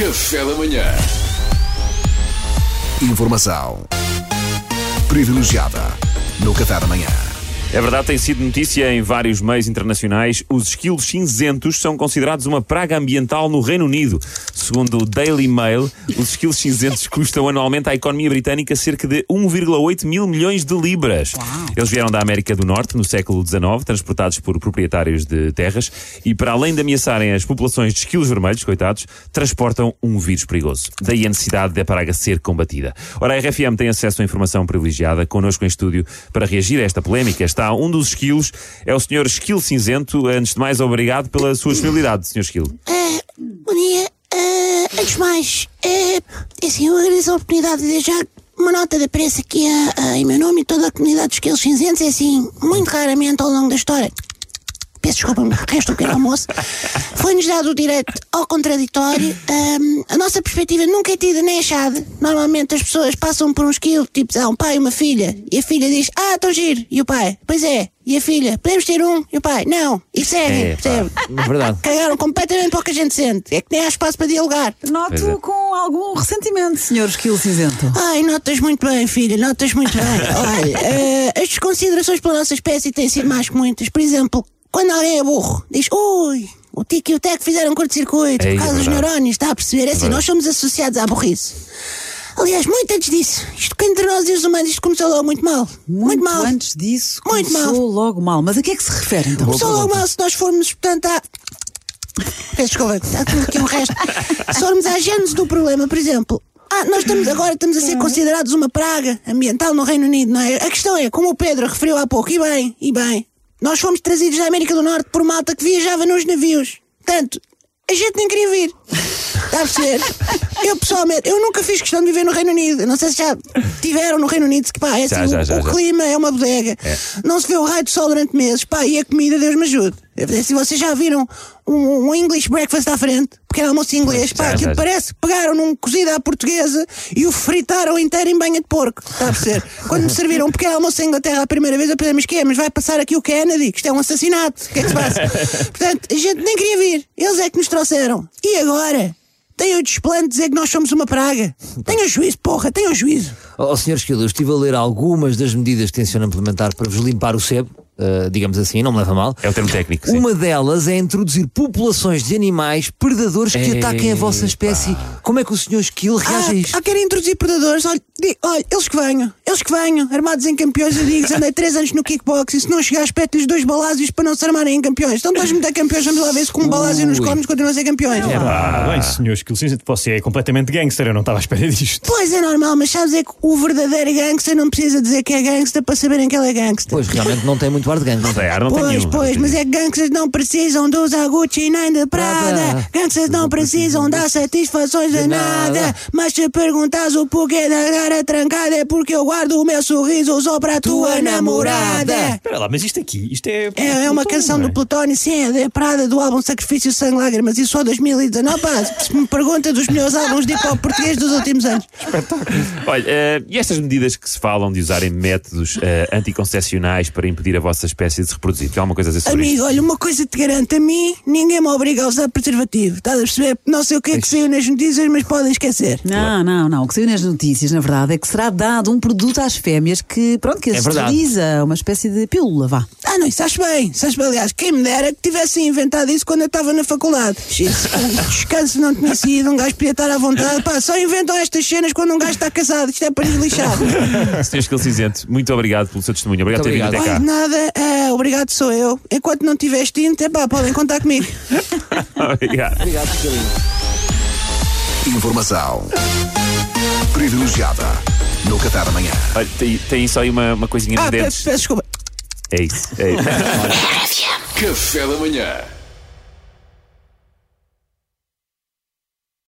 Café da manhã. Informação privilegiada no Café da Manhã. É verdade, tem sido notícia em vários meios internacionais. Os esquilos cinzentos são considerados uma praga ambiental no Reino Unido. Segundo o Daily Mail, os esquilos cinzentos custam anualmente à economia britânica cerca de 1,8 mil milhões de libras. Eles vieram da América do Norte no século XIX, transportados por proprietários de terras, e para além de ameaçarem as populações de esquilos vermelhos, coitados, transportam um vírus perigoso. Daí a necessidade da praga ser combatida. Ora, a RFM tem acesso a informação privilegiada connosco em estúdio para reagir a esta polémica. Está um dos esquilos, é o Sr. Esquilo Cinzento. Antes de mais, obrigado pela sua disponibilidade, Sr. Esquilo. Ah, bom dia. Ah, antes de mais, é assim, eu agradeço a oportunidade de deixar uma nota de preço aqui a, em meu nome e toda a comunidade dos Quilos Cinzentos. É assim, muito raramente ao longo da história. Peço desculpa, me resta um pequeno almoço. Foi-nos dado o direito ao contraditório. Ahm, a nossa perspectiva nunca é tida nem achada. Normalmente as pessoas passam por um esquilo, tipo, há um pai e uma filha, e a filha diz: Ah, estou giro. E o pai: Pois é. E a filha: Podemos ter um? E o pai: Não. E segue, É, percebe? é verdade. Cagaram completamente para o que a gente sente. É que nem há espaço para dialogar. Pois é. Noto com algum ressentimento, senhor Esquilo Cinzento. Ai, notas muito bem, filha, notas muito bem. Olha, eh, as desconsiderações pela nossa espécie têm sido mais que muitas. Por exemplo, quando alguém é burro, diz, ui, o Tico e o Teco fizeram curto-circuito É, por causa é dos neurónios, está a perceber? É assim, nós somos associados à burrice. Aliás, muito antes disso, isto que entre nós e os humanos, isto começou logo muito mal. Muito, mal. antes disso, Muito começou logo mal. Mas a que é que se refere então? Começou logo mal se nós formos, portanto, à. Peço desculpa, está tudo aqui um resto. Se formos à gênese do problema, por exemplo. Ah, nós estamos agora estamos a ser considerados uma praga ambiental no Reino Unido, não é? A questão é, como o Pedro referiu há pouco, e bem, e bem, nós fomos trazidos da América do Norte por malta que viajava nos navios. Portanto, a gente nem queria vir. Está a perceber? Eu pessoalmente, eu nunca fiz questão de viver no Reino Unido. Não sei se já tiveram no Reino Unido, que pá, é Já, assim, já, o, já, o já. clima é uma bodega. Não se vê o raio de sol durante meses, pá, e a comida, Deus me ajude. Se vocês já viram um, um English breakfast à frente, pequeno almoço inglês, pá, aquilo parece que pegaram num cozido à portuguesa e o fritaram inteiro em banha de porco. Está a perceber? Quando me serviram um pequeno almoço em Inglaterra a primeira vez, eu pensei, mas que é? Mas vai passar aqui o Kennedy, que isto é um assassinato. O que é que se passa? Portanto, a gente nem queria vir. Eles é que nos trouxeram. E agora? Tem o desplante de dizer que nós somos uma praga. Tenham juízo, porra, tenham juízo. Ó oh, Sr. Esquilo, eu estive a ler algumas das medidas que tencionam implementar para vos limpar o sebo, eh, digamos assim, não me leva a mal. É o termo técnico, sim. Uma delas é introduzir populações de animais predadores que ataquem a vossa espécie. Como é que o Sr. Esquilo reage a Ah, isto? ah, querem introduzir predadores? Olha, olha, eles que venham, eles que venham, armados em campeões, eu digo, andei 3 anos no kickbox e se não chegar, espeto-lhes dois balásios para não se armarem em campeões. Então muito a campeões, vamos lá ver se com um balásio nos cornos continuam a ser campeões. Ah, bem, senhor Esquilo Cinzento, você é completamente gangster, eu não estava à espera disto. Pois é normal, mas sabes é que o verdadeiro gangster não precisa dizer que é gangster para saberem que ele é gangster. Pois, realmente não tem muito ar de gangue. Não tem ar, não tem Pois, nenhum. pois, mas é que gangsters não precisam de usar Gucci nem de Prada. Gangsters não precisam dar satisfações a De nada. nada. Mas se perguntas o porquê da cara trancada, é porque eu guardo o meu sorriso só para a tua, Tua namorada. Namorada. Espera lá, mas isto aqui, isto é. É, é uma canção não do Plutónio, sim, é da Prada, do álbum Sacrifício, Sangue, Lágrimas, e só 2019. Pá, se me pergunta dos melhores álbuns de hip hop português dos últimos anos. Olha, eh, e estas medidas que se falam de usarem métodos eh, anticoncepcionais para impedir a vossa espécie de se reproduzir? Tem alguma coisa a dizer sobre Amigo, isto? olha, uma coisa te garanto, a mim ninguém me obriga a usar preservativo. Estás a perceber? Não sei o que é que saiu nas notícias, mas podem esquecer. Não, não, não. O que saiu nas notícias, na verdade, é que será dado um produto às fêmeas que, pronto, que as É verdade. esteriliza, uma espécie de pílula, vá. Ah, não, isso acho bem. Isso acho bem. Aliás, quem me dera que tivessem inventado isso quando eu estava na faculdade. Um descanso não tinha sido, um gajo podia estar à vontade. Pá, só inventam estas cenas quando um gajo está casado. Isto é para. Sr. Esquilo Cinzento, muito obrigado pelo seu testemunho. Obrigado por ter vindo até cá. nada, é, obrigado sou eu. Enquanto não tiver extinto, epá, podem contar comigo. Obrigado. Obrigado. Informação privilegiada no Café da Manhã. Olha, tem, tem só aí uma, uma coisinha Ah, de peço, dentes. peço desculpa. É isso. É isso. Café da manhã.